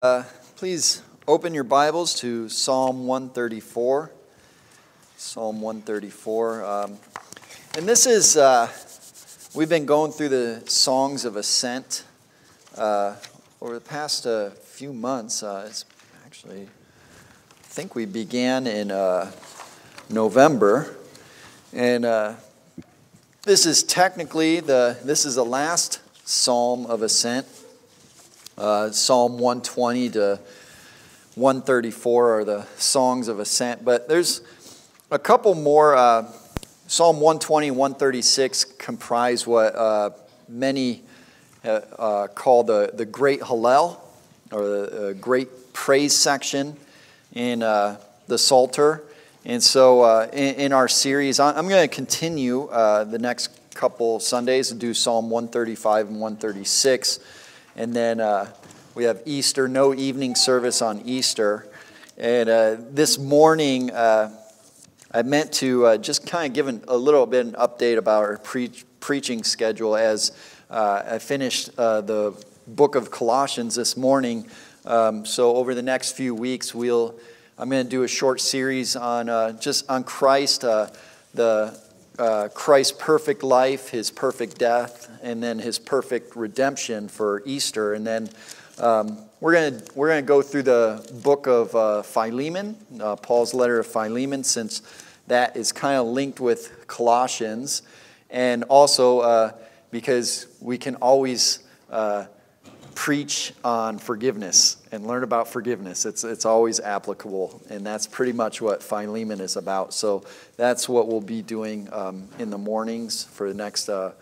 Uh, please open your Bibles to Psalm 134. Psalm 134. Um, and this is, uh, we've been going through the songs of ascent uh, over the past uh, few months. Uh, it's actually, I think we began in uh, November. And this is technically the, this is the last psalm of ascent. Uh, Psalm 120 to 134 are the songs of ascent, but there's a couple more. Uh, Psalm 120 and 136 comprise what uh, many uh, uh, call the, the Great Hallel, or the Great Praise section in the Psalter. And so, in, in, our series, I'm going to continue the next couple Sundays and do Psalm 135 and 136. And then uh, we have Easter, no evening service on Easter. And uh, this morning, uh, I meant to uh, just kind of give an, a little bit an update about our pre- preaching schedule as uh, I finished uh, the book of Colossians this morning. Um, so over the next few weeks, we'll I'm going to do a short series on just on Christ, the uh, Christ's perfect life, his perfect death, and then his perfect redemption for Easter. And then um, we're going we're gonna go through the book of uh, Philemon, uh, Paul's letter of Philemon, since that is kind of linked with Colossians. And also uh, because we can always uh, preach on forgiveness and learn about forgiveness. It's, it's always applicable, and that's pretty much what Philemon is about. So that's what we'll be doing um, in the mornings for the next uh,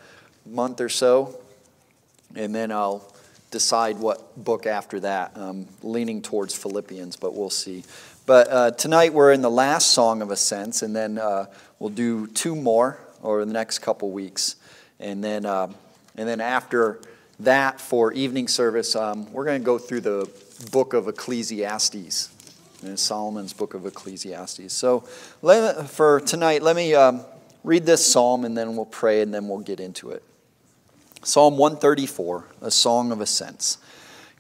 month or so. And then I'll decide what book after that. Um, leaning towards Philippians, but we'll see. But uh, tonight we're in the last Song of Ascents, and then uh, we'll do two more over the next couple weeks. And then, uh, and then after that for evening service, um, we're going to go through the book of Ecclesiastes, Solomon's book of Ecclesiastes. So let, for tonight, let me um, read this psalm and then we'll pray and then we'll get into it. Psalm 134, a song of ascents.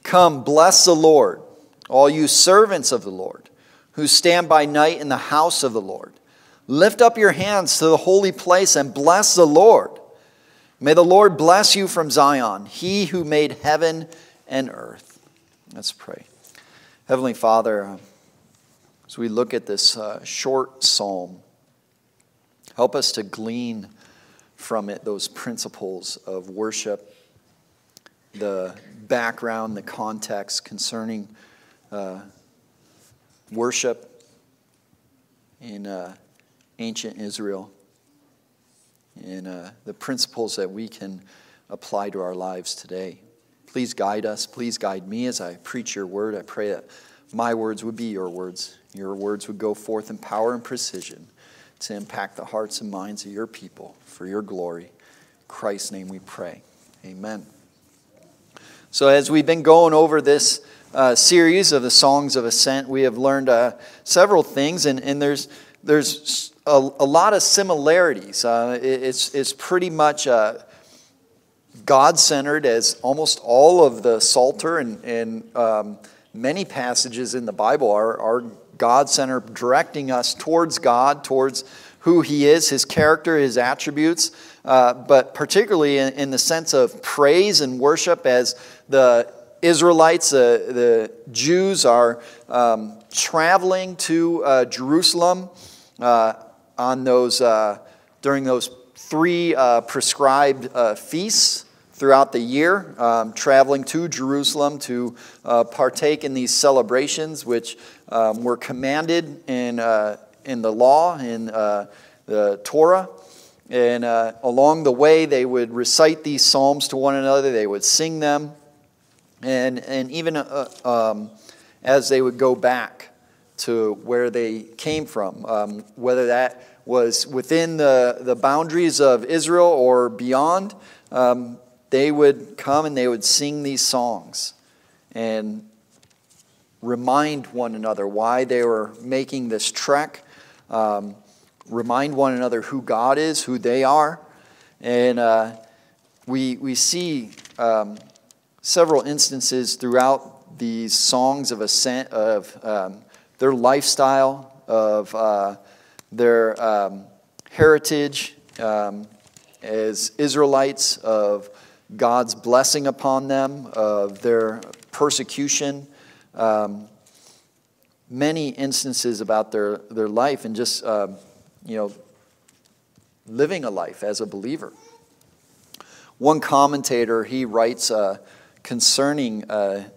Come, bless the Lord, all you servants of the Lord, who stand by night in the house of the Lord. Lift up your hands to the holy place and bless the Lord. May the Lord bless you from Zion, he who made heaven and earth. Let's pray. Heavenly Father, as we look at this uh, short psalm, help us to glean from it those principles of worship, the background, the context concerning uh, worship in uh, ancient Israel and uh, the principles that we can apply to our lives today. Please guide us. Please guide me as I preach your word. I pray that my words would be your words. Your words would go forth in power and precision to impact the hearts and minds of your people for your glory. In Christ's name we pray. Amen. So, as we've been going over this uh, series of the Songs of Ascent, we have learned uh, several things, and, and there's, there's a, a lot of similarities. Uh, it's, it's pretty much uh, God centered, as almost all of the Psalter and, and um, many passages in the Bible are, are God centered, directing us towards God, towards who He is, His character, His attributes, uh, but particularly in, in, the sense of praise and worship as the Israelites, uh, the Jews, are um, traveling to uh, Jerusalem uh, on those, uh, during those three uh, prescribed feasts throughout the year, um, traveling to Jerusalem to uh, partake in these celebrations, which um, were commanded in, uh, in the law, in uh, the Torah. And along the way, they would recite these psalms to one another, they would sing them, and, and even um, as they would go back to where they came from, um, whether that was within the, the boundaries of Israel or beyond. Um, they would come and they would sing these songs and remind one another why they were making this trek, um, remind one another who God is, who they are. And uh, we, we see um, several instances throughout these songs of ascent, of um, their lifestyle, of uh, their um, heritage um, as Israelites, of God's blessing upon them, of their persecution. Um, many instances about their, their life and just, uh, you know, living a life as a believer. One commentator, he writes uh, concerning uh,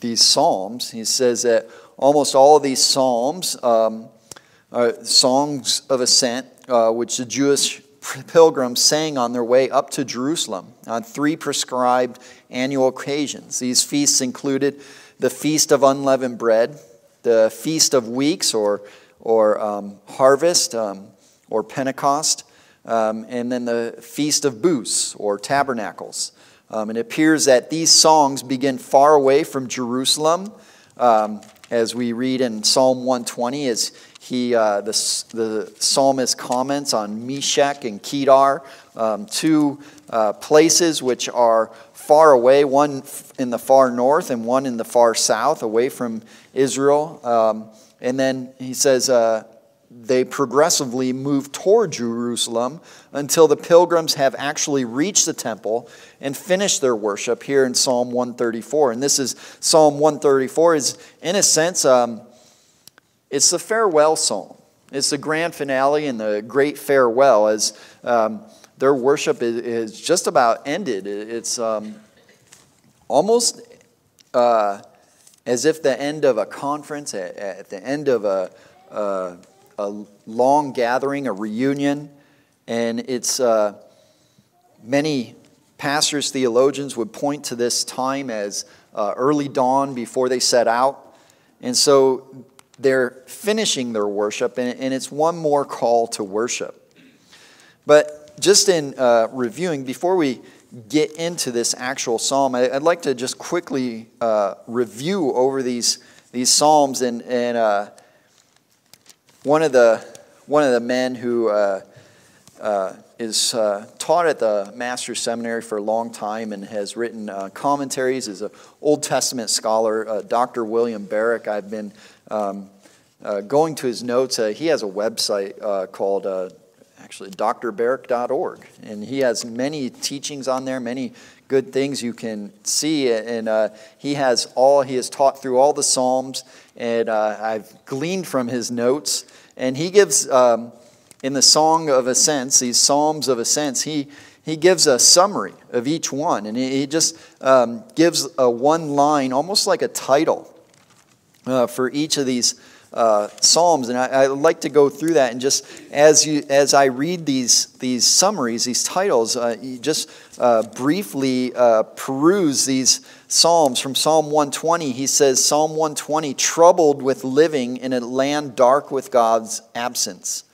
these Psalms, he says that almost all of these Psalms um, are songs of ascent, uh, which the Jewish pilgrims sang on their way up to Jerusalem on three prescribed annual occasions. These feasts included the Feast of Unleavened Bread, the Feast of Weeks or, or um, Harvest um, or Pentecost, um, and then the Feast of Booths or Tabernacles. Um, it appears that these songs begin far away from Jerusalem, um, as we read in Psalm 120, as he, uh, the, the psalmist comments on Meshech and Kedar, um, two uh, places which are far away, one in the far north and one in the far south, away from Israel. Um, and then he says uh, they progressively move toward Jerusalem until the pilgrims have actually reached the temple and finished their worship here in Psalm 134. And this is Psalm 134 is, in a sense, um, it's the farewell psalm. It's the grand finale and the great farewell as um, their worship is, is, just about ended. It's um, almost uh, as if the end of a conference, at, at the end of a, a, a, long gathering, a reunion, and it's uh, many pastors, theologians would point to this time as uh, early dawn before they set out. And so they're finishing their worship, and, and it's one more call to worship. But just in uh, reviewing, before we get into this actual psalm, I, would like to just quickly uh, review over these, these psalms. And, and uh, one, of the, one of the men who uh, uh, is uh, taught at the Master's Seminary for a long time and has written commentaries is an Old Testament scholar, Dr. William Barrick. I've been um, going to his notes. he has a website called actually, drbarrick.org. And he has many teachings on there, many good things you can see. And uh, he has all, he has taught through all the Psalms, and uh, I've gleaned from his notes. And he gives, um, in the Song of Ascents, these Psalms of Ascents, he, he gives a summary of each one. And he, he just um, gives a one line, almost like a title, uh, for each of these uh, Psalms, and I, I, like to go through that and just as you as I read these these summaries, these titles, uh, you just uh, briefly uh, peruse these Psalms. From Psalm 120, he says, Psalm 120, troubled with living in a land dark with God's absence.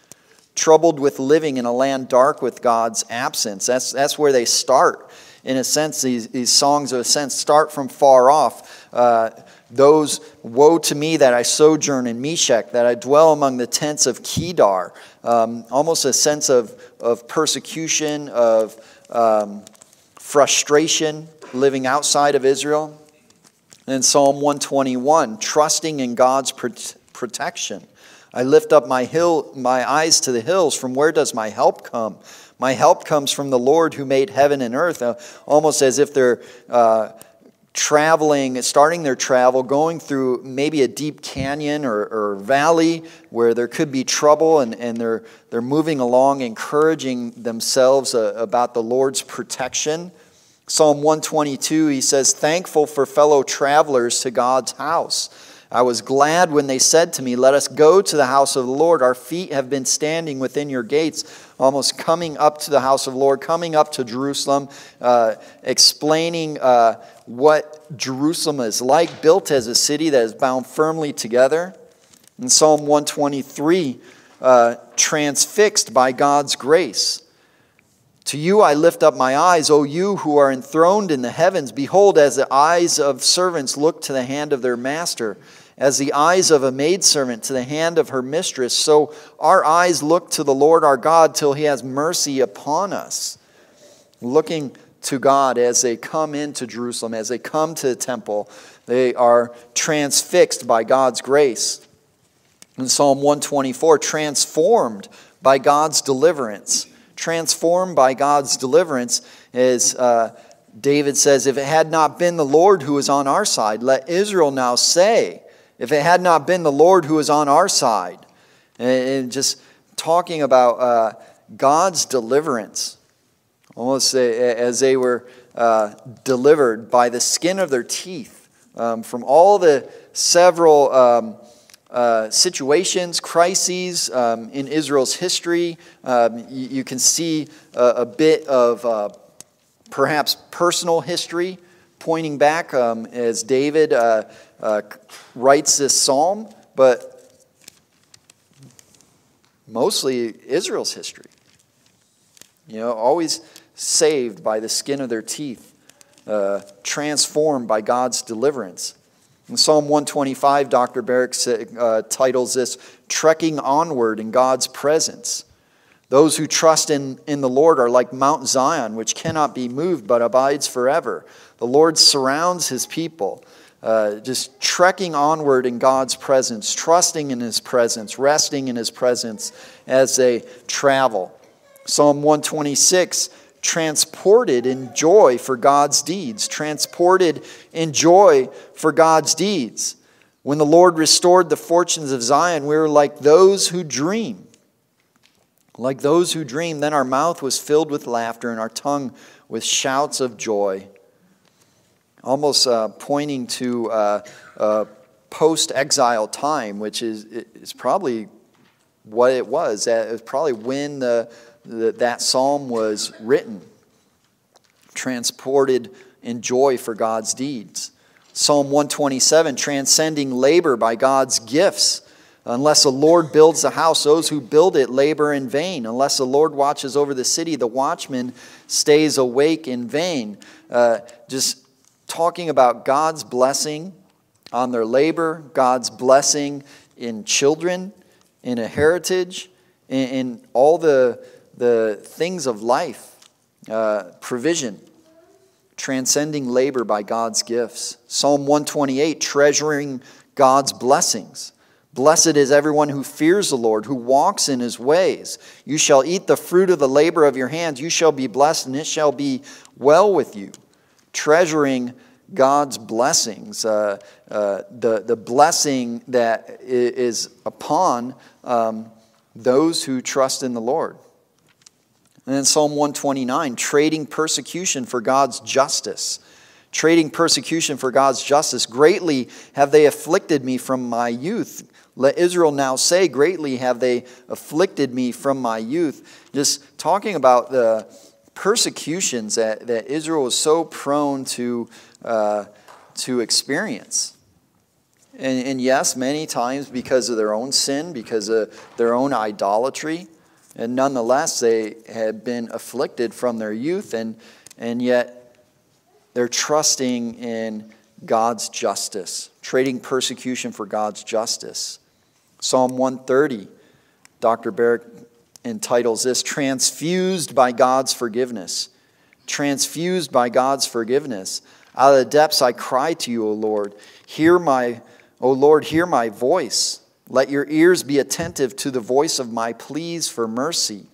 Troubled with living in a land dark with God's absence. That's that's where they start. In a sense, these, these songs of ascent start from far off uh, those, woe to me that I sojourn in Meshech, that I dwell among the tents of Kedar. Um, almost a sense of, of persecution, of um, frustration living outside of Israel. And Psalm 121, trusting in God's protection. I lift up my hill, my eyes to the hills. From where does my help come? My help comes from the Lord who made heaven and earth. Uh, almost as if they're uh, traveling, starting their travel, going through maybe a deep canyon or, or valley where there could be trouble, and, and they're, they're moving along, encouraging themselves uh, about the Lord's protection. Psalm 122, he says, Thankful for fellow travelers to God's house. I was glad when they said to me, Let us go to the house of the Lord. Our feet have been standing within your gates, almost coming up to the house of the Lord, coming up to Jerusalem, uh, explaining uh, what Jerusalem is like, built as a city that is bound firmly together. In Psalm 123, uh, transfixed by God's grace. To you I lift up my eyes, O you who are enthroned in the heavens. Behold, as the eyes of servants look to the hand of their master, as the eyes of a maidservant to the hand of her mistress, so our eyes look to the Lord our God till he has mercy upon us. Looking to God as they come into Jerusalem, as they come to the temple. They are transfixed by God's grace. In Psalm 124, transformed by God's deliverance. Transformed by God's deliverance, as uh, David says, If it had not been the Lord who was on our side, let Israel now say, If it had not been the Lord who was on our side. And just talking about uh, God's deliverance almost as they were uh, delivered by the skin of their teeth um, from all the several um, uh, situations, crises um, in Israel's history. Um, you, you, can see a, a bit of uh, perhaps personal history pointing back um, as David uh, uh, writes this psalm, but mostly Israel's history. You know, always saved by the skin of their teeth, uh, transformed by God's deliverance. In Psalm 125, Dr. Barrick uh, titles this Trekking Onward in God's Presence. Those who trust in, in the Lord are like Mount Zion, which cannot be moved but abides forever. The Lord surrounds his people, uh, just trekking onward in God's presence, trusting in his presence, resting in his presence as they travel. Psalm 126 transported in joy for God's deeds, transported in joy for God's deeds. When the Lord restored the fortunes of Zion, we were like those who dream. Like those who dream, then our mouth was filled with laughter and our tongue with shouts of joy. Almost uh, pointing to uh, uh, post exile time, which is, is probably what it was. It was probably when the that that psalm was written, transported in joy for God's deeds. Psalm 127, transcending labor by God's gifts. Unless the Lord builds the house, those who build it labor in vain. Unless the Lord watches over the city, the watchman stays awake in vain. Uh, just talking about God's blessing on their labor, God's blessing in children, in a heritage, in, in all the the things of life, uh, provision, transcending labor by God's gifts. Psalm 128, treasuring God's blessings. Blessed is everyone who fears the Lord, who walks in his ways. You shall eat the fruit of the labor of your hands. You shall be blessed, and it shall be well with you. Treasuring God's blessings, uh, uh, the, the blessing that is upon um, those who trust in the Lord. And then Psalm 129, trading persecution for God's justice. Trading persecution for God's justice. Greatly have they afflicted me from my youth. Let Israel now say, Greatly have they afflicted me from my youth. Just talking about the persecutions that, that Israel was so prone to, uh, to experience. And, and yes, many times because of their own sin, because of their own idolatry. And nonetheless, they had been afflicted from their youth, and, and yet they're trusting in God's justice, trading persecution for God's justice. Psalm 130, Dr. Barrick entitles this Transfused by God's Forgiveness. Transfused by God's forgiveness. Out of the depths I cry to you, O Lord. Hear my, O Lord, hear my voice. Let your ears be attentive to the voice of my pleas for mercy.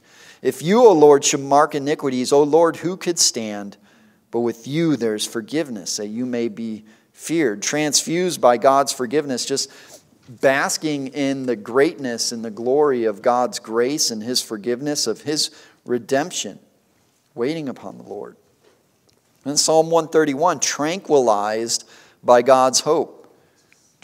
If you, O Lord, should mark iniquities, O Lord, who could stand? But with you there's forgiveness, that you may be feared. Transfused by God's forgiveness, just basking in the greatness and the glory of God's grace and His forgiveness, of His redemption, waiting upon the Lord. And Psalm 131 tranquilized by God's hope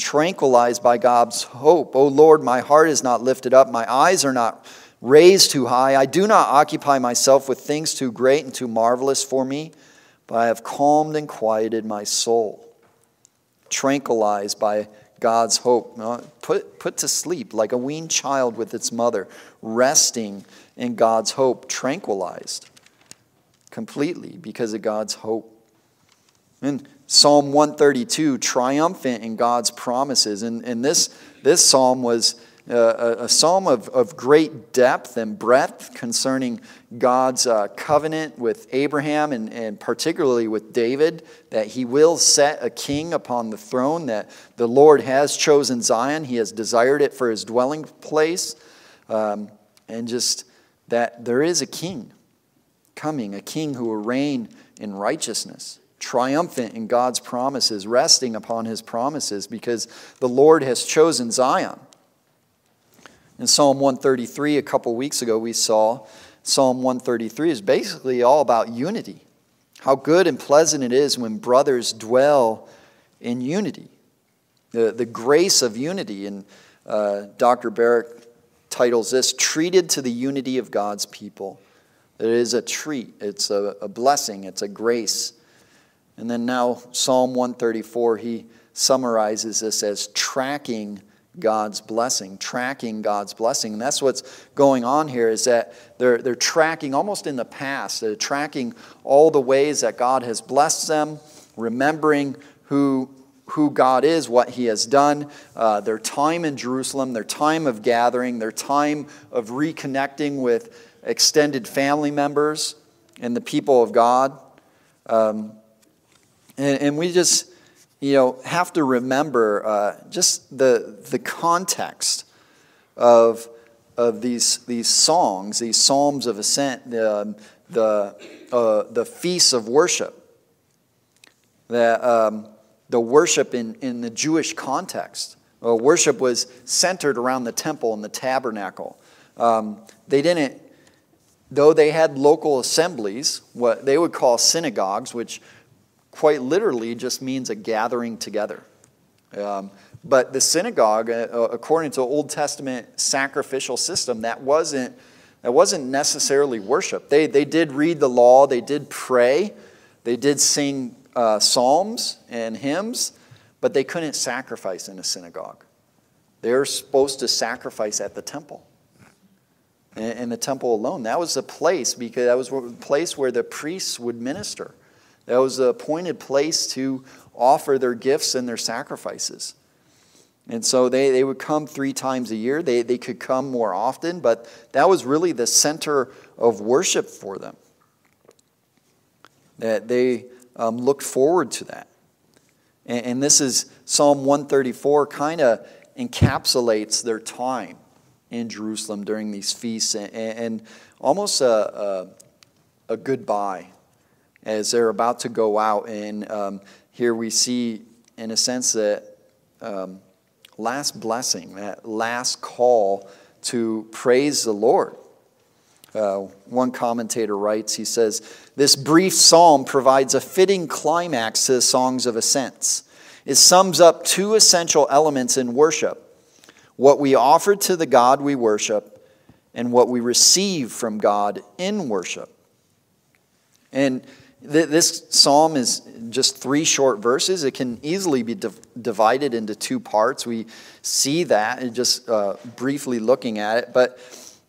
tranquilized by God's hope. O Lord, my heart is not lifted up, my eyes are not raised too high. I do not occupy myself with things too great and too marvelous for me, but I have calmed and quieted my soul. Tranquilized by God's hope, uh, put, put to sleep like a weaned child with its mother, resting in God's hope, tranquilized completely because of God's hope. And Psalm 132, triumphant in God's promises. And, and this, this psalm was a, a, psalm of, of great depth and breadth concerning God's uh, covenant with Abraham and, and particularly with David, that he will set a king upon the throne, that the Lord has chosen Zion, he has desired it for his dwelling place, um, and just that there is a king coming, a king who will reign in righteousness triumphant in God's promises, resting upon his promises, because the Lord has chosen Zion. In Psalm 133, a couple weeks ago, we saw Psalm 133 is basically all about unity. How good and pleasant it is when brothers dwell in unity. The, the grace of unity. And uh, Dr. Barrick titles this Treated to the Unity of God's People. It is a treat, it's a, a blessing, it's a grace. And then now, Psalm 134, he summarizes this as tracking God's blessing, tracking God's blessing. And that's what's going on here is that they're, they're tracking almost in the past, they're tracking all the ways that God has blessed them, remembering who, who God is, what He has done, uh, their time in Jerusalem, their time of gathering, their time of reconnecting with extended family members and the people of God. Um, and, and we just you know, have to remember uh, just the, the context of, of these, these songs, these psalms of ascent, the, the, uh, the feasts of worship, the, um, the worship in, in the Jewish context. Uh, worship was centered around the temple and the tabernacle. Um, they didn't, though they had local assemblies, what they would call synagogues, which quite literally just means a gathering together. Um, but the synagogue, uh, uh, according to Old Testament sacrificial system, that wasn't, that wasn't necessarily worship. They, they did read the law, they did pray, they did sing uh, psalms and hymns, but they couldn't sacrifice in a synagogue. They're supposed to sacrifice at the temple. In the temple alone. That was the place because that was the place where the priests would minister. That was a appointed place to offer their gifts and their sacrifices. And so they, they would come three times a year. They, they could come more often, but that was really the center of worship for them. That they um, looked forward to that. And, and this is Psalm 134 kind of encapsulates their time in Jerusalem during these feasts and, and almost a, a, a goodbye as they're about to go out. And um, here we see, in a sense, that um, last blessing, that last call to praise the Lord. Uh, one commentator writes, he says, This brief psalm provides a fitting climax to the songs of ascents. It sums up two essential elements in worship what we offer to the God we worship, and what we receive from God in worship. And this psalm is just three short verses. It can easily be divided into two parts. We see that just uh, briefly looking at it. But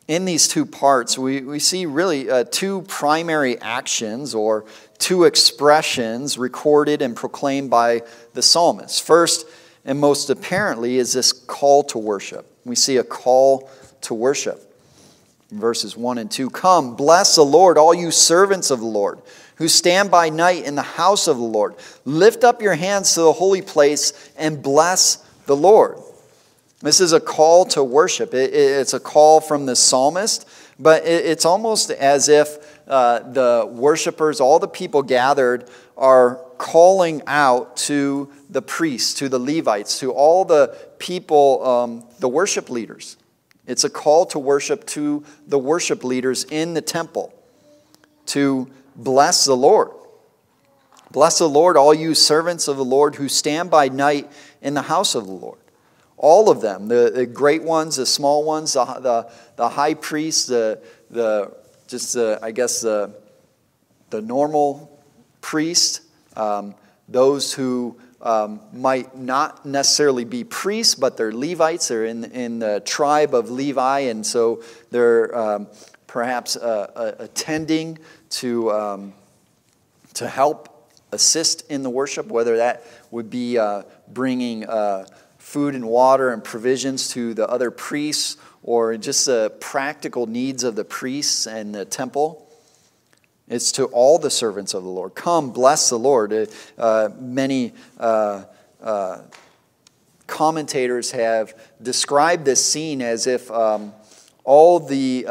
in these two parts, we, we see really uh, two primary actions or two expressions recorded and proclaimed by the psalmist. First, and most apparently, is this call to worship. We see a call to worship. Verses 1 and 2 Come, bless the Lord, all you servants of the Lord who stand by night in the house of the Lord. Lift up your hands to the holy place and bless the Lord. This is a call to worship. it's a call from the psalmist, but it's almost as if uh, the worshipers, all the people gathered, are calling out to the priests, to the Levites, to all the people, um, the worship leaders. It's a call to worship to the worship leaders in the temple, to Bless the Lord. Bless the Lord, all you servants of the Lord who stand by night in the house of the Lord. All of them, the, the great ones, the small ones, the, the, the high priest, the, the just the, I guess the, the normal priest, um, those who um, might not necessarily be priests, but they're Levites. They're in, in the tribe of Levi, and so they're um, perhaps uh, uh, attending to, um, to help assist in the worship, whether that would be uh, bringing uh, food and water and provisions to the other priests or just the practical needs of the priests and the temple. It's to all the servants of the Lord. Come, bless the Lord. Uh, uh many uh, uh, commentators have described this scene as if um, all the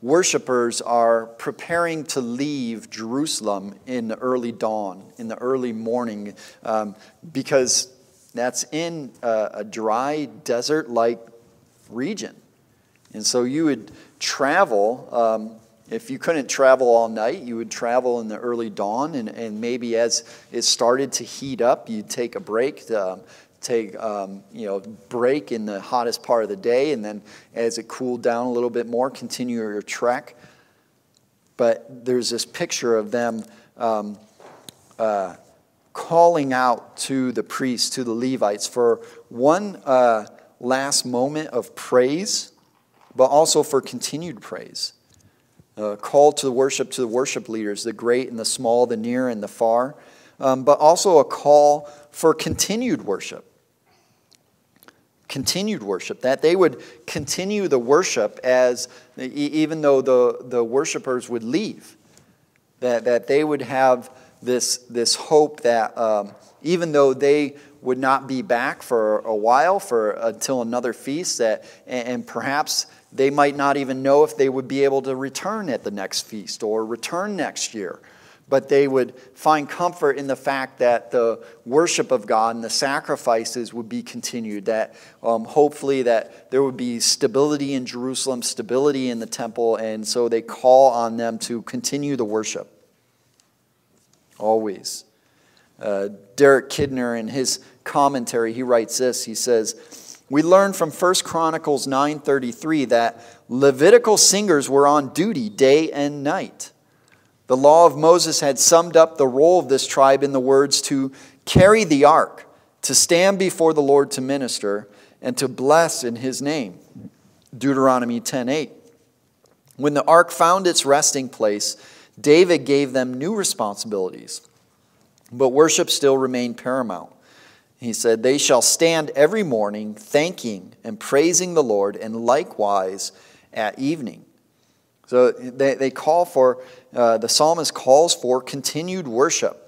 worshippers are preparing to leave Jerusalem in the early dawn, in the early morning, um, because that's in a, a dry, desert like region. And so you would travel. Um, if you couldn't travel all night, you would travel in the early dawn, and, and maybe as it started to heat up, you'd take a break, to, um, take um, you know break in the hottest part of the day, and then as it cooled down a little bit more, continue your trek. But there's this picture of them um, uh, calling out to the priests, to the Levites, for one uh, last moment of praise, but also for continued praise call to worship to the worship leaders, the great and the small, the near and the far, um, but also a call for continued worship. Continued worship, that they would continue the worship as, even though the, the worshipers would leave, that, that they would have this, this hope that um, even though they would not be back for a while, for until another feast, that, and, and perhaps they might not even know if they would be able to return at the next feast or return next year. But they would find comfort in the fact that the worship of God and the sacrifices would be continued. That um, hopefully that there would be stability in Jerusalem, stability in the temple, and so they call on them to continue the worship. Always. Uh, Derek Kidner, in his commentary, he writes this. He says, we learn from 1 Chronicles 9:33 that Levitical singers were on duty day and night. The law of Moses had summed up the role of this tribe in the words to carry the ark, to stand before the Lord to minister, and to bless in his name. Deuteronomy 10:8. When the ark found its resting place, David gave them new responsibilities. But worship still remained paramount. He said, They shall stand every morning thanking and praising the Lord, and likewise at evening. So they, they call for, uh, the psalmist calls for continued worship.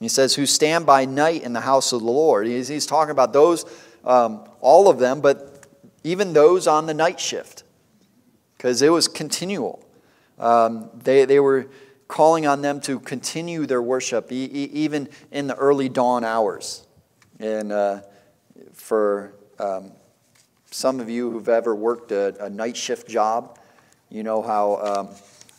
He says, Who stand by night in the house of the Lord. He's, he's talking about those, um, all of them, but even those on the night shift, because it was continual. Um, they, they were calling on them to continue their worship, e- even in the early dawn hours. And uh, for um, some of you who've ever worked a, a, night shift job, you know how um,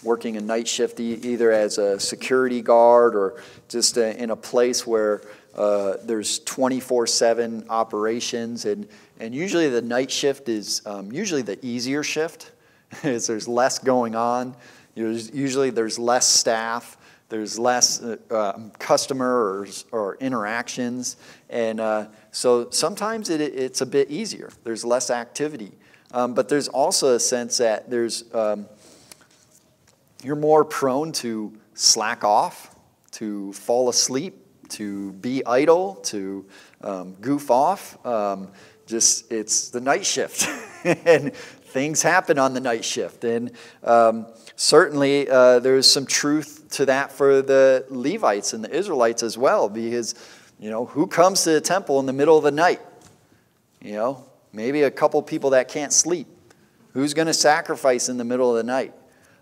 working a night shift, either as a security guard or just a, in a place where uh, there's 24 7 operations. And, and usually the night shift is um, usually the easier shift, as there's less going on. Usually there's less staff there's less uh, um, customers or interactions. And uh, so sometimes it, it's a bit easier. There's less activity. Um, but there's also a sense that there's, um, you're more prone to slack off, to fall asleep, to be idle, to um, goof off. Um, just, it's the night shift. and things happen on the night shift. And um, certainly uh, there's some truth to that for the Levites and the Israelites as well, because, you know, who comes to the temple in the middle of the night? You know, maybe a couple people that can't sleep. Who's going to sacrifice in the middle of the night?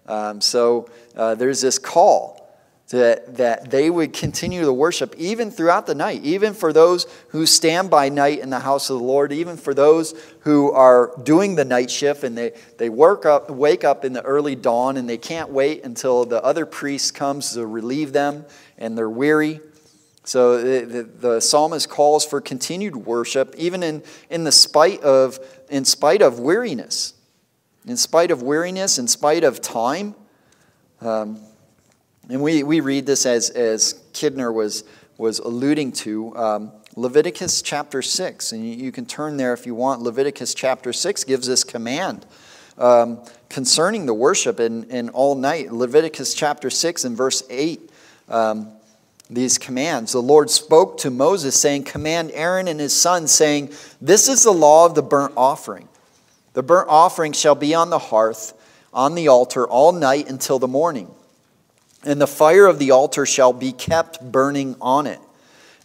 Um, so uh, there's this call that, that they would continue to worship even throughout the night, even for those who stand by night in the house of the Lord, even for those who are doing the night shift and they, they work up, wake up in the early dawn and they can't wait until the other priest comes to relieve them and they're weary. So the, the, the psalmist calls for continued worship, even in, in the spite of in spite of weariness, in spite of weariness, in spite of time. Um, and we, we read this as, as Kidner was, was alluding to. Um, Leviticus chapter 6, and you, you, can turn there if you want. Leviticus chapter 6 gives this command um, concerning the worship in, and all night. Leviticus chapter 6 and verse 8. Um, these commands. The Lord spoke to Moses, saying, Command Aaron and his sons, saying, This is the law of the burnt offering. The burnt offering shall be on the hearth, on the altar, all night until the morning. And the fire of the altar shall be kept burning on it.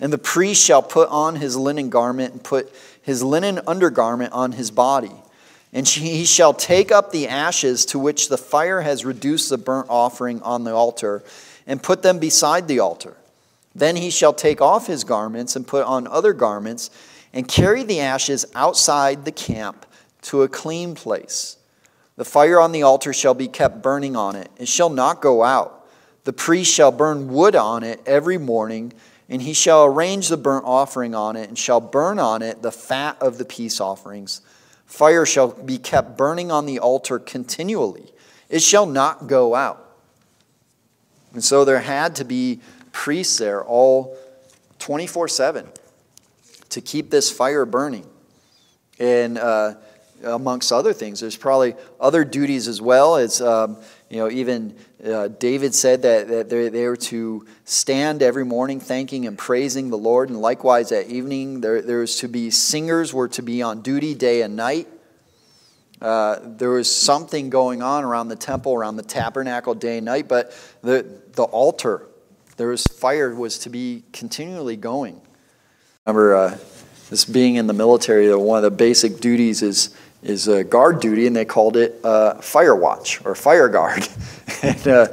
And the priest shall put on his linen garment and put his linen undergarment on his body. And he shall take up the ashes to which the fire has reduced the burnt offering on the altar and put them beside the altar. Then he shall take off his garments and put on other garments and carry the ashes outside the camp to a clean place. The fire on the altar shall be kept burning on it, it shall not go out. The priest shall burn wood on it every morning, and he shall arrange the burnt offering on it, and shall burn on it the fat of the peace offerings. Fire shall be kept burning on the altar continually, it shall not go out. And so there had to be priests there all 24 7 to keep this fire burning. And uh, amongst other things, there's probably other duties as well. As um, you know, even uh, David said that, that they, they were to stand every morning thanking and praising the Lord. And likewise at evening, there, there was to be singers were to be on duty day and night. Uh, there was something going on around the temple, around the tabernacle day and night, but the, the altar there was fire was to be continually going. remember uh, this being in the military, one of the basic duties is is guard duty, and they called it uh, fire watch or fire guard. and uh,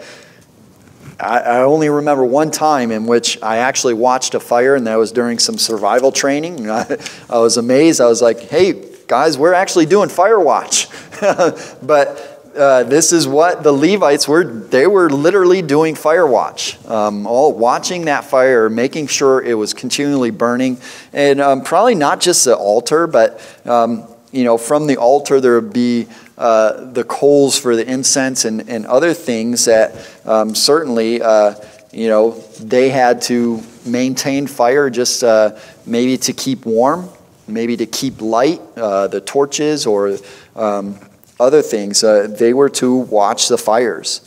I, I, only remember one time in which I actually watched a fire, and that was during some survival training. I, I was amazed. I was like, "Hey, guys, we're actually doing fire watch," but uh, this is what the Levites were. They were literally doing fire watch, um, all watching that fire, making sure it was continually burning, and um, probably not just the altar, but um, you know, from the altar there would be uh, the coals for the incense and, and other things that um, certainly, uh, you know, they had to maintain fire just uh, maybe to keep warm, maybe to keep light, uh, the torches or um, other things. Uh, they were to watch the fires.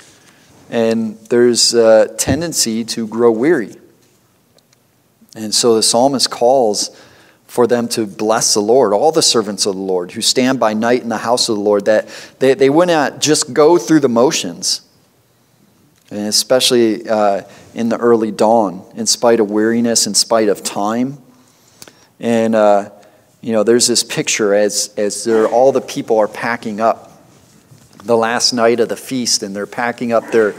And there's a tendency to grow weary. And so the psalmist calls for them to bless the Lord, all the servants of the Lord who stand by night in the house of the Lord, that they, they would not just go through the motions, and especially uh, in the early dawn, in spite of weariness, in spite of time. And uh, you know, there's this picture as, as all the people are packing up the last night of the feast and they're packing up their,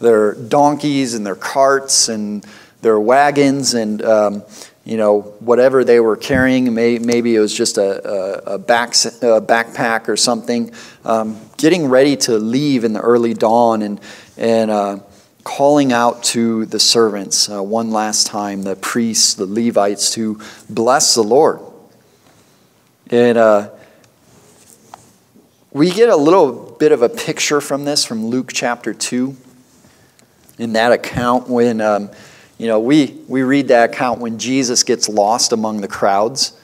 their donkeys and their carts and their wagons and, um, you know, whatever they were carrying. May, maybe it was just a, a, a, back, a backpack or something. Um, getting ready to leave in the early dawn and, and uh, calling out to the servants uh, one last time, the priests, the Levites, to bless the Lord. And uh, we get a little bit of a picture from this from Luke chapter 2. In that account, when, um, you know, we, we read that account when Jesus gets lost among the crowds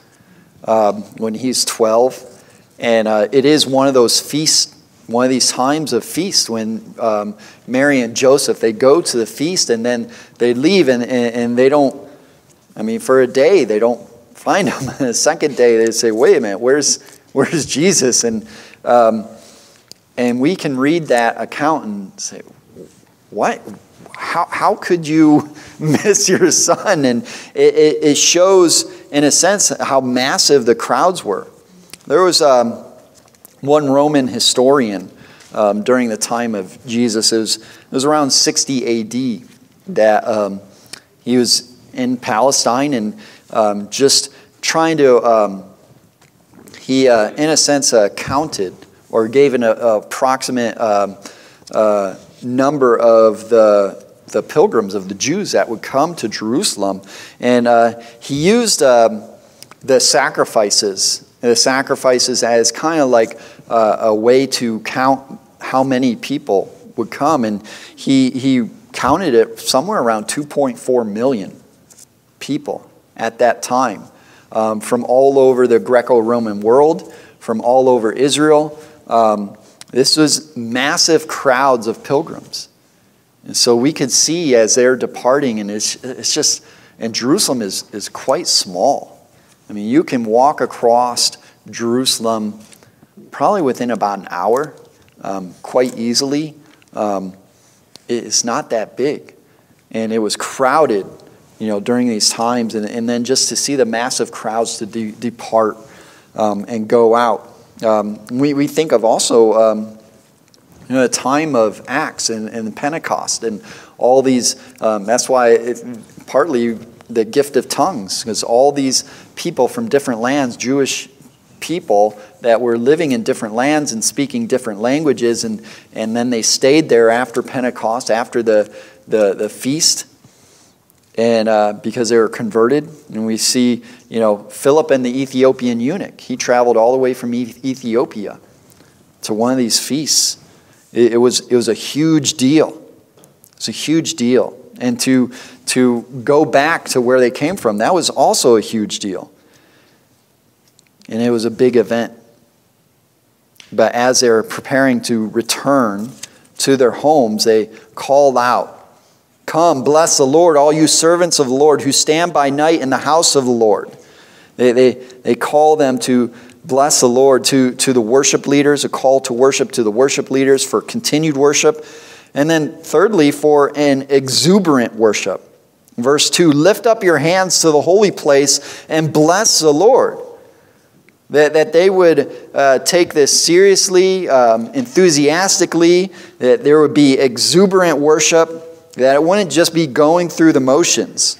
um, when he's 12. And uh, it is one of those feasts, one of these times of feast when um, Mary and Joseph, they go to the feast and then they leave and, and, and they don't, I mean, for a day, they don't find. On the second day, they say, wait a minute, where's, where's Jesus? And, um, and we can read that account and say, what? How, how could you miss your son? And it, it, it shows, in a sense, how massive the crowds were. There was um, one Roman historian um, during the time of Jesus, it was, it was around 60 AD, that um, he was in Palestine and um, just trying to, um, he, uh, in a sense, uh, counted or gave an approximate um, uh, number of the, the pilgrims, of the Jews that would come to Jerusalem. And uh, he used um, the sacrifices, the sacrifices as kind of like uh, a way to count how many people would come. And he, he counted it somewhere around 2.4 million people at that time um, from all over the Greco Roman world, from all over Israel. Um, this was massive crowds of pilgrims. And so we could see as they're departing, and it's, it's just, and Jerusalem is, is quite small. I mean, you can walk across Jerusalem probably within about an hour, um, quite easily. Um, it's not that big. And it was crowded, you know, during these times. And, and then just to see the massive crowds to de- depart um, and go out. Um, we, we think of also um, you know, a time of Acts and, and Pentecost and all these. Um, that's why it, partly the gift of tongues, because all these people from different lands, Jewish people that were living in different lands and speaking different languages, and, and then they stayed there after Pentecost, after the, the, the feast, and uh, because they were converted. And we see, you know, Philip and the Ethiopian eunuch. He traveled all the way from Ethiopia to one of these feasts. It, it was, it was a huge deal. It's a huge deal. And to, to go back to where they came from, that was also a huge deal. And it was a big event. But as they were preparing to return to their homes, they called out, Come, bless the Lord, all you servants of the Lord who stand by night in the house of the Lord. They, they, they call them to bless the Lord, to, to the worship leaders, a call to worship to the worship leaders for continued worship. And then, thirdly, for an exuberant worship. Verse 2 Lift up your hands to the holy place and bless the Lord. That, that they would uh, take this seriously, um, enthusiastically, that there would be exuberant worship that it wouldn't just be going through the motions.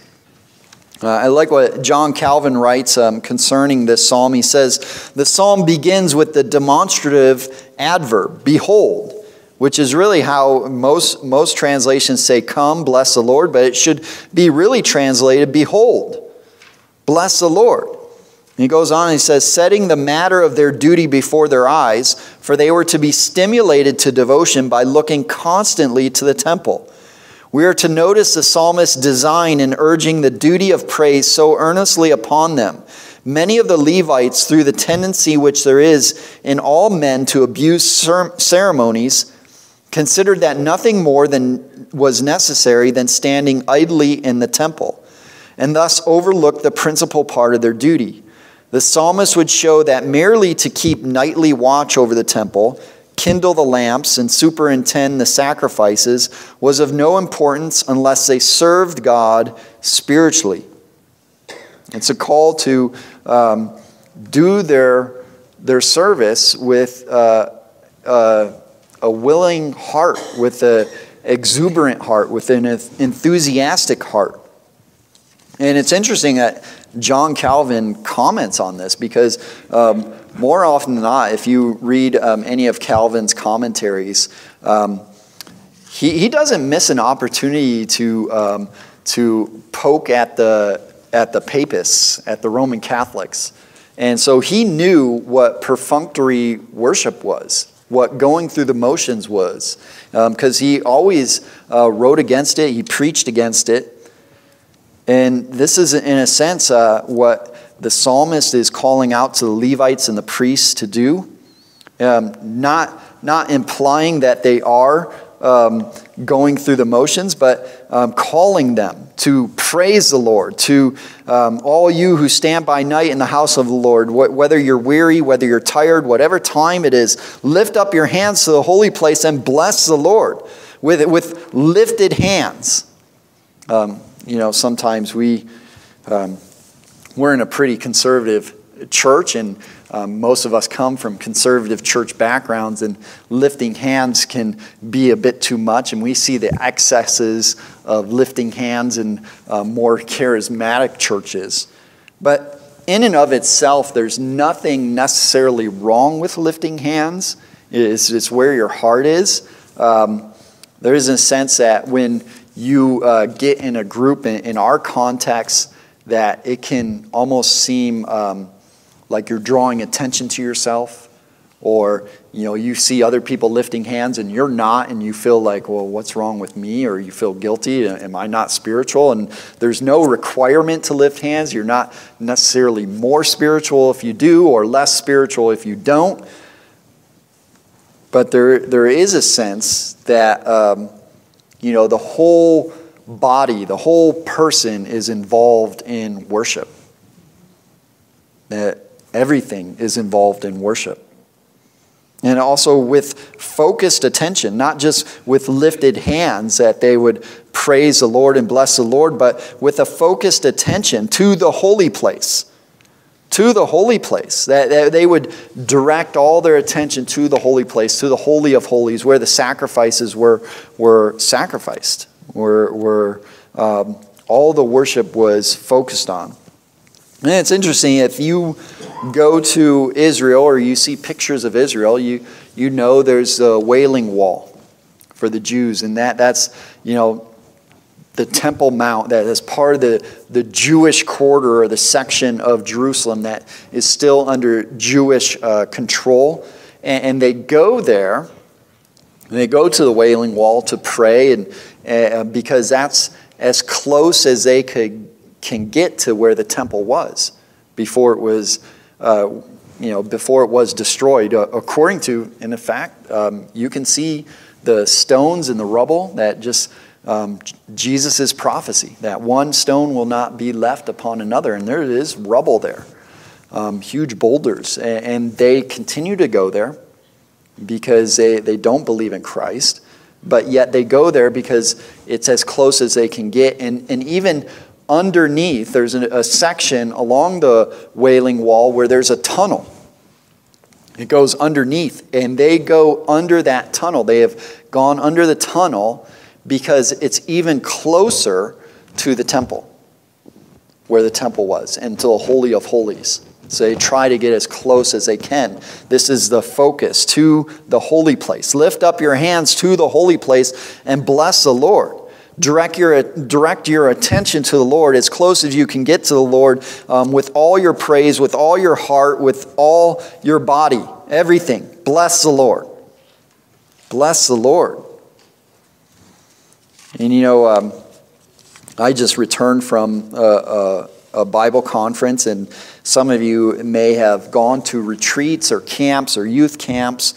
Uh, I like what John Calvin writes um, concerning this psalm. He says, The psalm begins with the demonstrative adverb, behold, which is really how most, most translations say, Come, bless the Lord, but it should be really translated, Behold, bless the Lord. he goes on and he says, Setting the matter of their duty before their eyes, for they were to be stimulated to devotion by looking constantly to the temple we are to notice the psalmist's design in urging the duty of praise so earnestly upon them. Many of the Levites, through the tendency which there is in all men to abuse ceremonies, considered that nothing more than was necessary than standing idly in the temple, and thus overlooked the principal part of their duty. The psalmist would show that merely to keep nightly watch over the temple kindle the lamps, and superintend the sacrifices was of no importance unless they served God spiritually. It's a call to um, do their, their service with uh, uh, a willing heart, with an exuberant heart, with an enthusiastic heart. And it's interesting that John Calvin comments on this because um, more often than not, if you read um, any of Calvin's commentaries, um, he, he doesn't miss an opportunity to, um, to poke at the, at the papists, at the Roman Catholics. And so he knew what perfunctory worship was, what going through the motions was, because um, he always uh, wrote against it, he preached against it. And this is, in a sense, uh, what the psalmist is calling out to the Levites and the priests to do, um, not, not implying that they are um, going through the motions, but um, calling them to praise the Lord, to um, all you who stand by night in the house of the Lord, wh- whether you're weary, whether you're tired, whatever time it is, lift up your hands to the holy place and bless the Lord with, with lifted hands. Um, you know, sometimes we um, we're in a pretty conservative church, and um, most of us come from conservative church backgrounds, and lifting hands can be a bit too much. And we see the excesses of lifting hands in uh, more charismatic churches. But in and of itself, there's nothing necessarily wrong with lifting hands. It's, it's where your heart is. Um, there is a sense that when you uh, get in a group, in, in our context, that it can almost seem um, like you're drawing attention to yourself or you know you see other people lifting hands and you're not and you feel like well what's wrong with me? Or you feel guilty? Am i not spiritual? And there's no requirement to lift hands. You're not necessarily more spiritual if you do or less spiritual if you don't. But there, there is a sense that um, you know, the whole body, the whole person is involved in worship. That everything is involved in worship. And also with focused attention, not just with lifted hands that they would praise the Lord and bless the Lord, but with a focused attention to the holy place. To the holy place. That they would direct all their attention to the holy place, to the Holy of Holies, where the sacrifices were, were sacrificed, where, where um, all the worship was focused on. And it's interesting, if you go to Israel or you see pictures of Israel, you, you know there's a wailing wall for the Jews. And that, that's, you know, the Temple Mount that is part of the, the Jewish quarter or the section of Jerusalem that is still under Jewish uh, control. And, and, they go there, and they go to the Wailing Wall to pray, and uh, because that's as close as they could can get to where the temple was before it was, uh, you know, before it was destroyed. Uh, according to, in fact, um, you can see the stones and the rubble that just um, Jesus' prophecy that one stone will not be left upon another, and there is rubble there, um, huge boulders, and, and they continue to go there because they, they don't believe in Christ but yet they go there because it's as close as they can get. And, and even underneath, there's a, a section along the Wailing Wall where there's a tunnel. It goes underneath, and they go under that tunnel. They have gone under the tunnel because it's even closer to the temple, where the temple was, and to the Holy of Holies. So they try to get as close as they can. This is the focus to the holy place. Lift up your hands to the holy place and bless the Lord. Direct your, direct your attention to the Lord as close as you can get to the Lord um, with all your praise, with all your heart, with all your body, everything. Bless the Lord. Bless the Lord. And you know, um, I just returned from a, a, a Bible conference, and some of you may have gone to retreats or camps or youth camps.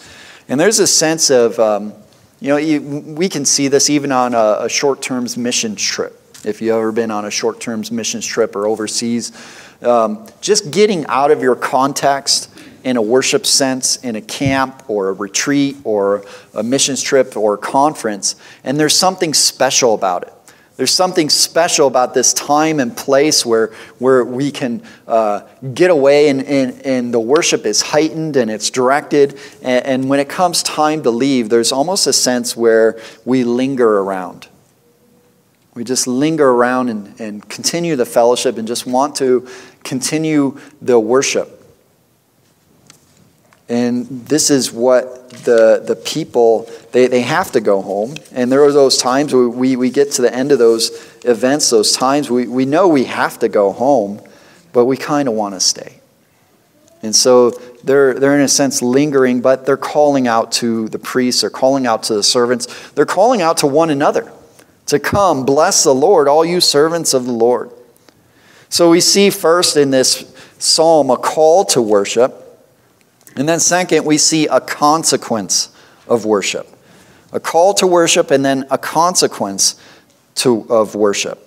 And there's a sense of, um, you know, you, we can see this even on a, a short term missions trip. If you've ever been on a short term missions trip or overseas, um, just getting out of your context in a worship sense, in a camp or a retreat or a missions trip or a conference, and there's something special about it. There's something special about this time and place where, where we can uh, get away and, and, and the worship is heightened and it's directed. And, and when it comes time to leave, there's almost a sense where we linger around. We just linger around and, and continue the fellowship and just want to continue the worship. And this is what the, the people, they, they have to go home. And there are those times we, we, we get to the end of those events, those times we, we know we have to go home, but we kind of want to stay. And so they're, they're, in a sense, lingering, but they're calling out to the priests, they're calling out to the servants, they're calling out to one another to come, bless the Lord, all you servants of the Lord. So we see first in this psalm a call to worship. And then, second, we see a consequence of worship a call to worship and then a consequence to, of worship.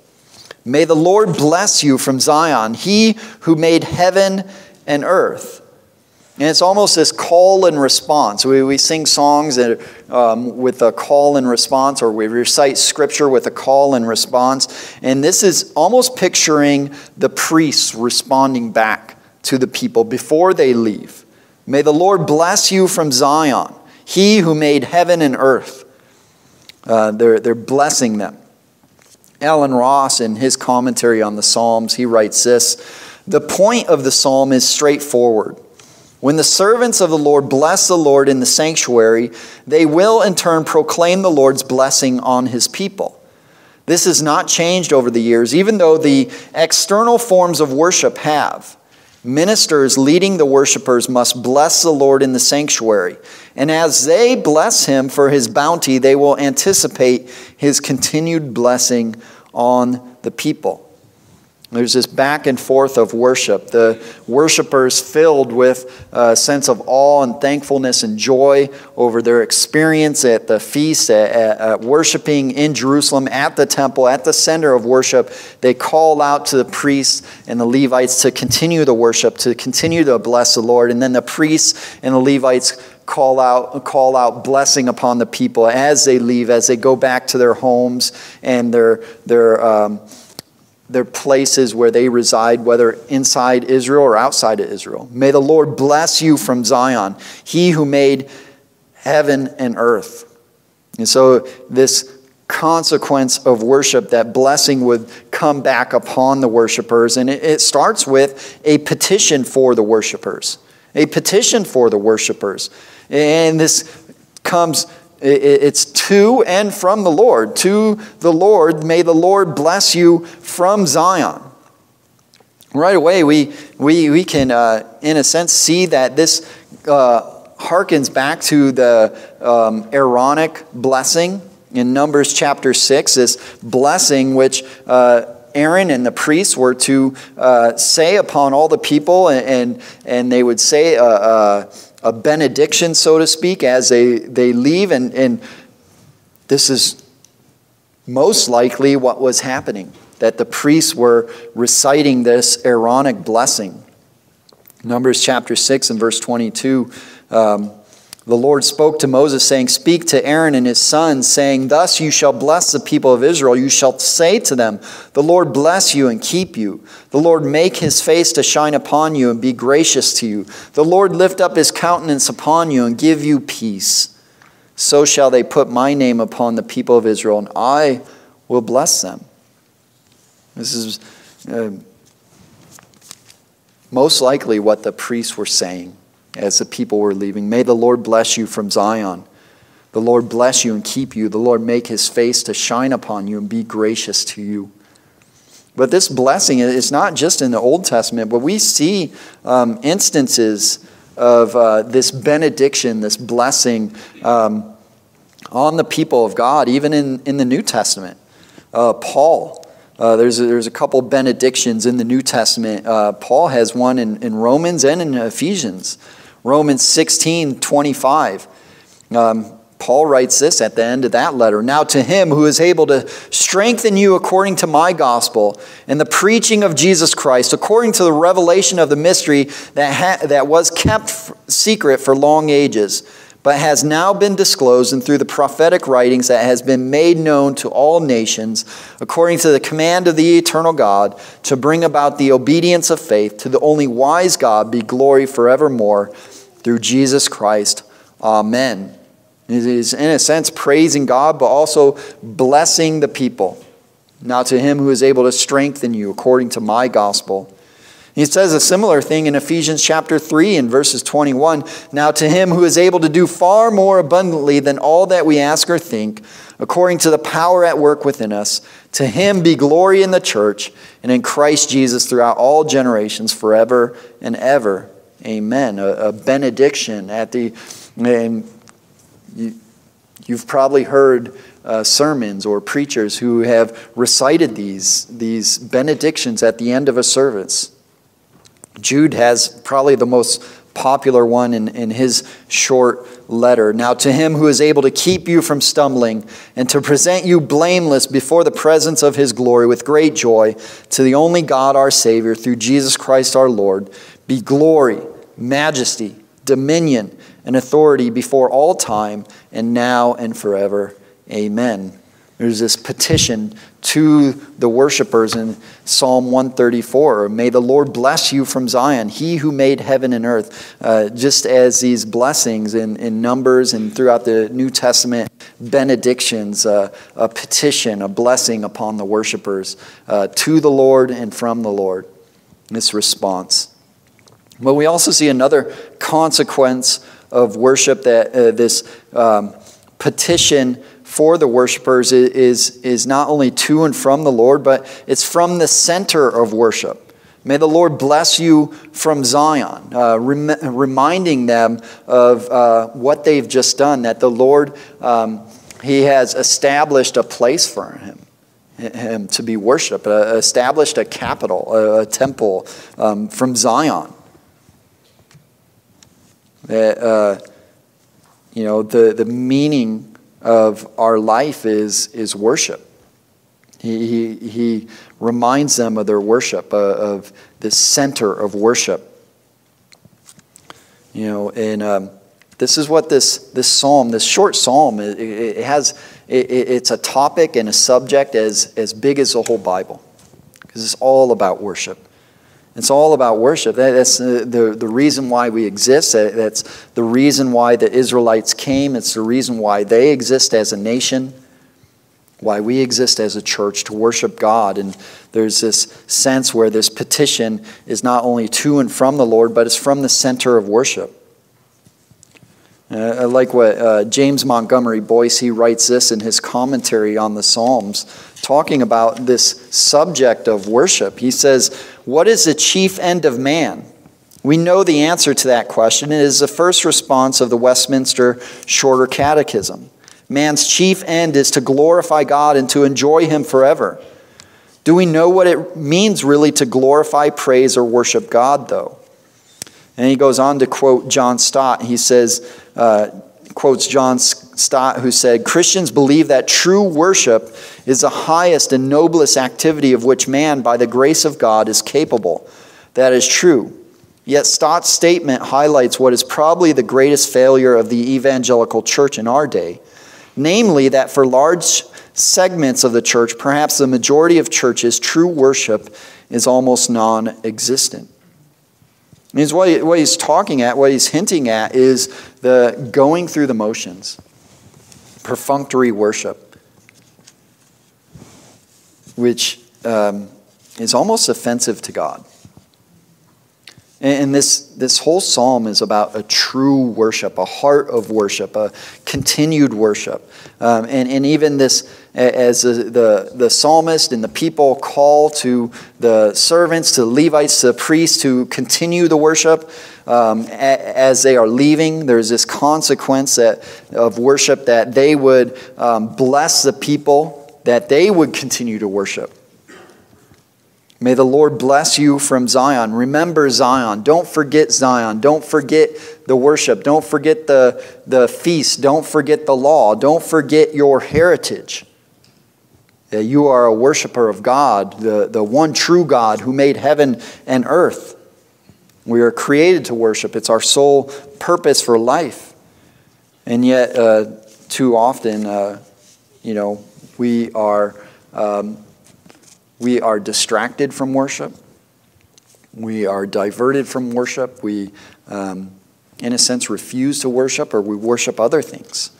May the Lord bless you from Zion, he who made heaven and earth. And it's almost this call and response. We, we sing songs um, with a call and response, or we recite scripture with a call and response. And this is almost picturing the priests responding back to the people before they leave. May the Lord bless you from Zion, he who made heaven and earth. Uh, they're, they're blessing them. Allen Ross, in his commentary on the Psalms, he writes this The point of the psalm is straightforward. When the servants of the Lord bless the Lord in the sanctuary, they will in turn proclaim the Lord's blessing on his people. This has not changed over the years, even though the external forms of worship have. Ministers leading the worshipers must bless the Lord in the sanctuary. And as they bless him for his bounty, they will anticipate his continued blessing on the people. There's this back and forth of worship. The worshipers filled with a sense of awe and thankfulness and joy over their experience at the feast, at, at, at, worshiping in Jerusalem, at the temple, at the center of worship. They call out to the priests and the Levites to continue the worship, to continue to bless the Lord. And then the priests and the Levites call out, call out blessing upon the people as they leave, as they go back to their homes and their, their um, their places where they reside, whether inside Israel or outside of Israel. May the Lord bless you from Zion, He who made heaven and earth. And so, this consequence of worship, that blessing would come back upon the worshipers. And it, it starts with a petition for the worshipers. A petition for the worshipers. And this comes it's to and from the Lord. To the Lord, may the Lord bless you from Zion. Right away, we, we, we can, uh, in a sense, see that this uh, harkens back to the um, Aaronic blessing in Numbers chapter 6, this blessing which uh, Aaron and the priests were to uh, say upon all the people, and, and, and they would say, uh, uh, a benediction, so to speak, as they, they leave. And, and this is most likely what was happening that the priests were reciting this Aaronic blessing. Numbers chapter 6 and verse 22. Um, the Lord spoke to Moses, saying, Speak to Aaron and his sons, saying, Thus you shall bless the people of Israel. You shall say to them, The Lord bless you and keep you. The Lord make his face to shine upon you and be gracious to you. The Lord lift up his countenance upon you and give you peace. So shall they put my name upon the people of Israel, and I will bless them. This is uh, most likely what the priests were saying as the people were leaving. May the Lord bless you from Zion. The Lord bless you and keep you. The Lord make his face to shine upon you and be gracious to you. But this blessing is not just in the Old Testament, but we see um, instances of uh, this benediction, this blessing um, on the people of God, even in, in the New Testament. Uh, Paul, uh, there's, a, there's a couple benedictions in the New Testament. Uh, Paul has one in, in Romans and in Ephesians. Romans 16 25. Um, Paul writes this at the end of that letter. Now, to him who is able to strengthen you according to my gospel and the preaching of Jesus Christ, according to the revelation of the mystery that, ha- that was kept f- secret for long ages but has now been disclosed and through the prophetic writings that has been made known to all nations, according to the command of the eternal God, to bring about the obedience of faith to the only wise God, be glory forevermore through Jesus Christ. Amen. It is, in a sense, praising God, but also blessing the people. Now, to him who is able to strengthen you according to my gospel he says a similar thing in Ephesians chapter 3 and verses 21. Now, to him who is able to do far more abundantly than all that we ask or think, according to the power at work within us, to him be glory in the church and in Christ Jesus throughout all generations, forever and ever. Amen. A, a benediction at the. And you, you've probably heard uh, sermons or preachers who have recited these, these benedictions at the end of a service. Jude has probably the most popular one in, in his short letter. Now, to him who is able to keep you from stumbling and to present you blameless before the presence of his glory with great joy, to the only God our Savior, through Jesus Christ our Lord, be glory, majesty, dominion, and authority before all time, and now and forever. Amen. There's this petition to the worshipers in Psalm 134 May the Lord bless you from Zion, he who made heaven and earth. Uh, just as these blessings in, in Numbers and throughout the New Testament, benedictions, uh, a petition, a blessing upon the worshipers uh, to the Lord and from the Lord. This response. But we also see another consequence of worship that uh, this um, petition for the worshipers is, is not only to and from the Lord, but it's from the center of worship. May the Lord bless you from Zion, uh, rem- reminding them of uh, what they've just done, that the Lord, um, He has established a place for him. him to be worshiped, uh, established a capital, a, a temple um, from Zion. That, uh, you know, the, the meaning of our life is, is worship. He, he, he reminds them of their worship, uh, of the center of worship. You know, and um, this is what this, this psalm, this short psalm, it, it has, it, it's a topic and a subject as, as big as the whole Bible. Because it's all about worship. It's all about worship. That's the, the, the reason why we exist. That's the reason why the Israelites came. It's the reason why they exist as a nation, why we exist as a church to worship God. And there's this sense where this petition is not only to and from the Lord, but it's from the center of worship. Uh, I like what uh, James Montgomery Boice, he writes this in his commentary on the Psalms, talking about this subject of worship. He says, What is the chief end of man? We know the answer to that question. It is the first response of the Westminster Shorter Catechism. Man's chief end is to glorify God and to enjoy Him forever. Do we know what it means really to glorify, praise, or worship God, though? And he goes on to quote John Stott. He says, uh, quotes John Stott, who said, Christians believe that true worship is the highest and noblest activity of which man, by the grace of God, is capable. That is true. Yet Stott's statement highlights what is probably the greatest failure of the evangelical church in our day namely, that for large segments of the church, perhaps the majority of churches, true worship is almost non existent means what, he, what he's talking at, what he's hinting at, is the going through the motions, perfunctory worship, which um, is almost offensive to God. And this, this whole psalm is about a true worship, a heart of worship, a continued worship. Um, and, and even this, as the, the, psalmist and the people call to the servants, to the Levites, to the priests to continue the worship um, as they are leaving, there's this consequence that, of worship that they would um, bless the people, that they would continue to worship. May the Lord bless you from Zion. Remember Zion. Don't forget Zion. Don't forget the worship. Don't forget the, the feast. Don't forget the law. Don't forget your heritage. That you are a worshiper of God, the, the one true God who made heaven and earth. We are created to worship, it's our sole purpose for life. And yet, uh, too often, uh, you know, we are. Um, we are distracted from worship. We are diverted from worship. We, um, in a sense, refuse to worship or we worship other things.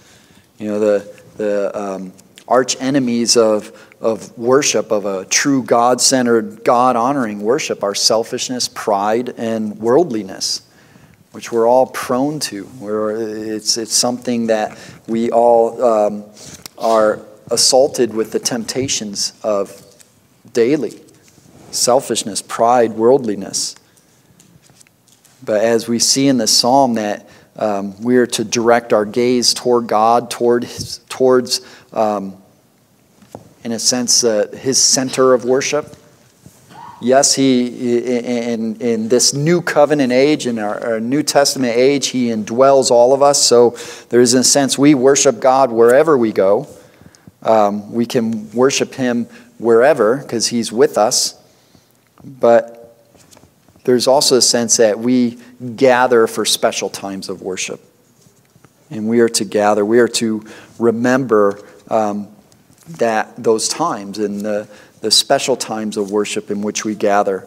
You know, the, the um, arch enemies of, of worship, of a true God centered, God honoring worship, are selfishness, pride, and worldliness, which we're all prone to. Where it's, it's something that we all um, are assaulted with the temptations of daily selfishness, pride, worldliness. But as we see in the psalm, that um, we are to direct our gaze toward God, toward towards, um, in a sense, uh, His center of worship. Yes, He in, in this new covenant age, in our, our New Testament age, He indwells all of us. So there is, in a sense, we worship God wherever we go. Um, we can worship Him wherever because He's with us. But there's also a sense that we gather for special times of worship. And we are to gather, we are to remember um, that those times and the, the special times of worship in which we gather.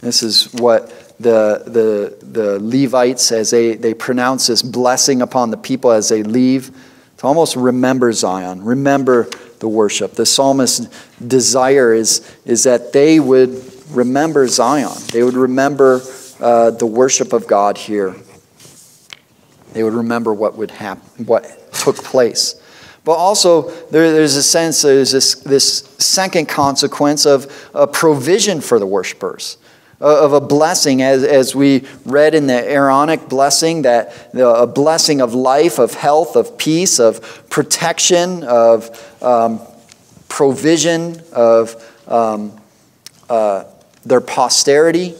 This is what the, the, the Levites, as they, they pronounce this blessing upon the people as they leave, to almost remember Zion, remember the worship. The psalmist's desire is, is that they would remember Zion. They would remember uh, the worship of God here. They would remember what would happen, what took place. But also, there, there's a sense, there's this, this second consequence of a provision for the worshipers of a blessing, as, as we read in the Aaronic blessing, that a blessing of life, of health, of peace, of protection, of um, provision of um, uh, their posterity,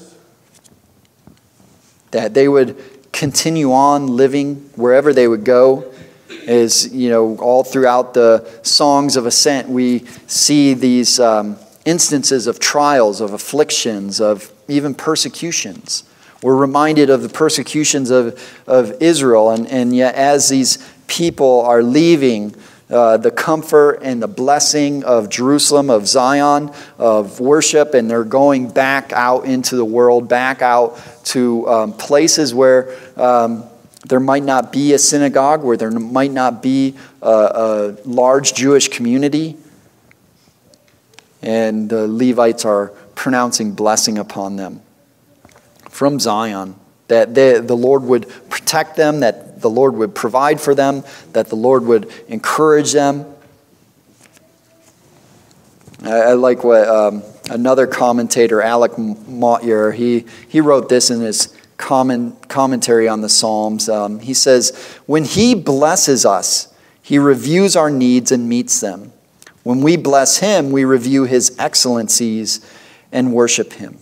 that they would continue on living wherever they would go. Is you know all throughout the songs of ascent we see these um, instances of trials, of afflictions, of even persecutions. We're reminded of the persecutions of, of Israel, and, and yet as these people are leaving uh, the comfort and the blessing of Jerusalem, of Zion, of worship, and they're going back out into the world, back out to um, places where um, there might not be a synagogue, where there might not be a, a large Jewish community. And the Levites are pronouncing blessing upon them from Zion, that they, the Lord would protect them, that the Lord would provide for them, that the Lord would encourage them. I, I like what um, another commentator, Alec Motyer, he, he wrote this in his common, commentary on the Psalms. Um, he says, When He blesses us, He reviews our needs and meets them. When we bless Him, we review His excellencies and worship Him.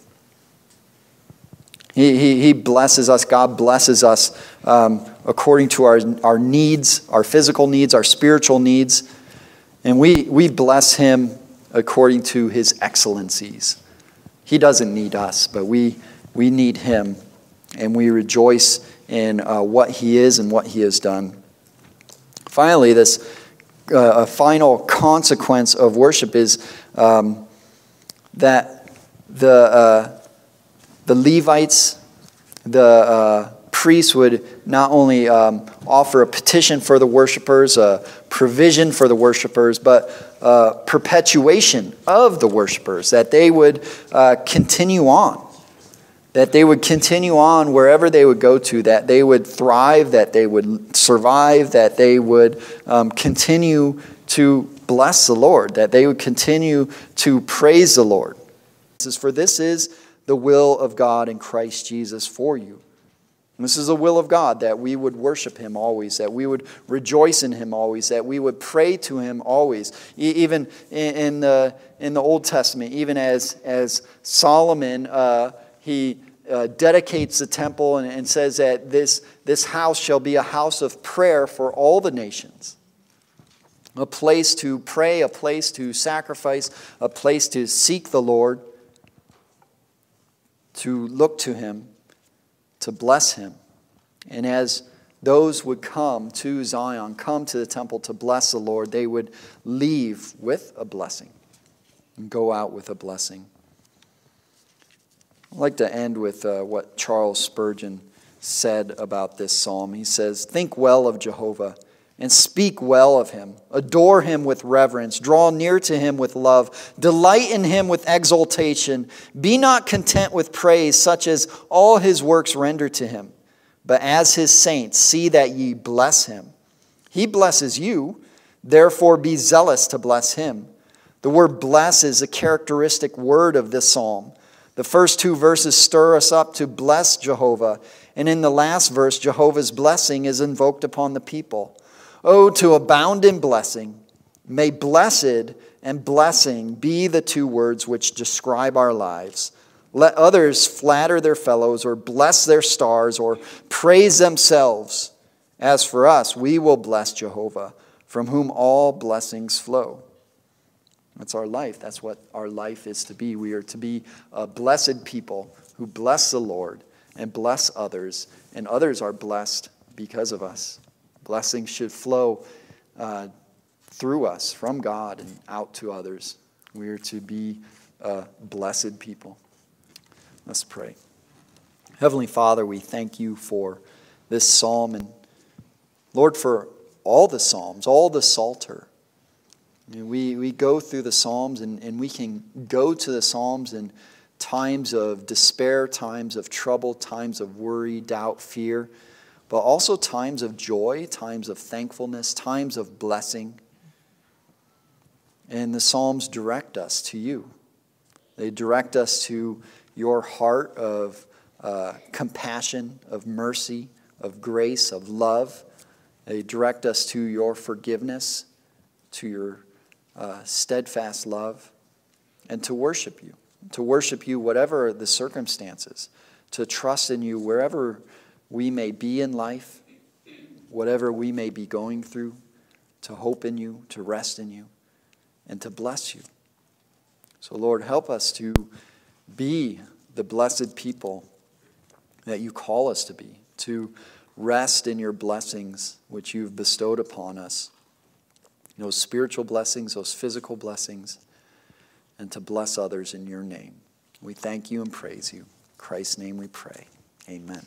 He, he, he blesses us, God blesses us um, according to our, our needs, our physical needs, our spiritual needs. And we, we bless Him according to His excellencies. He doesn't need us, but we, we need Him. And we rejoice in uh, what He is and what He has done. Finally, this uh, a final consequence of worship is um, that the. Uh, the Levites, the uh, priests would not only um, offer a petition for the worshipers, a provision for the worshipers, but uh, perpetuation of the worshipers, that they would uh, continue on, that they would continue on wherever they would go to, that they would thrive, that they would survive, that they would um, continue to bless the Lord, that they would continue to praise the Lord. This is for this is the will of God in Christ Jesus for you. And this is the will of God that we would worship Him always, that we would rejoice in Him always, that we would pray to Him always. even in, the, in the Old Testament, even as, as Solomon, uh, he uh, dedicates the temple and, and says that this, this house shall be a house of prayer for all the nations. A place to pray, a place to sacrifice, a place to seek the Lord to look to him, to bless him. And as those would come to Zion, come to the temple to bless the Lord, they would leave with a blessing and go out with a blessing. I'd like to end with uh, what Charles Spurgeon said about this psalm. He says, Think well of Jehovah and speak well of him. Adore him with reverence. Draw near to him with love. Delight in him with exultation. Be not content with praise, such as all his works render to him, but as his saints, see that ye bless him. He blesses you, therefore be zealous to bless him. The word bless is a characteristic word of this psalm. The first two verses stir us up to bless Jehovah, and in the last verse, Jehovah's blessing is invoked upon the people. Oh, to abound in blessing. May blessed and blessing be the two words which describe our lives. Let others flatter their fellows or bless their stars or praise themselves. As for us, we will bless Jehovah, from whom all blessings flow. That's our life. That's what our life is to be. We are to be a blessed people who bless the Lord and bless others, and others are blessed because of us. Blessings should flow uh, through us from God and out to others. We are to be a blessed people. Let's pray. Heavenly Father, we thank you for this psalm and Lord, for all the psalms, all the Psalter. We, we go through the Psalms and, and we can go to the Psalms in times of despair, times of trouble, times of worry, doubt, fear but also times of joy, times of thankfulness, times of blessing. And the Psalms direct us to you. They direct us to your heart of uh, compassion, of mercy, of grace, of love. They direct us to your forgiveness, to your uh, steadfast love, and to worship you. To worship you, whatever the circumstances, to trust in you wherever we may be in life, whatever we may be going through, to hope in you, to rest in you, and to bless you. So, Lord, help us to be the blessed people that you call us to be, to rest in your blessings which you've bestowed upon us those spiritual blessings, those physical blessings, and to bless others in your name. We thank you and praise you. In Christ's name we pray. Amen.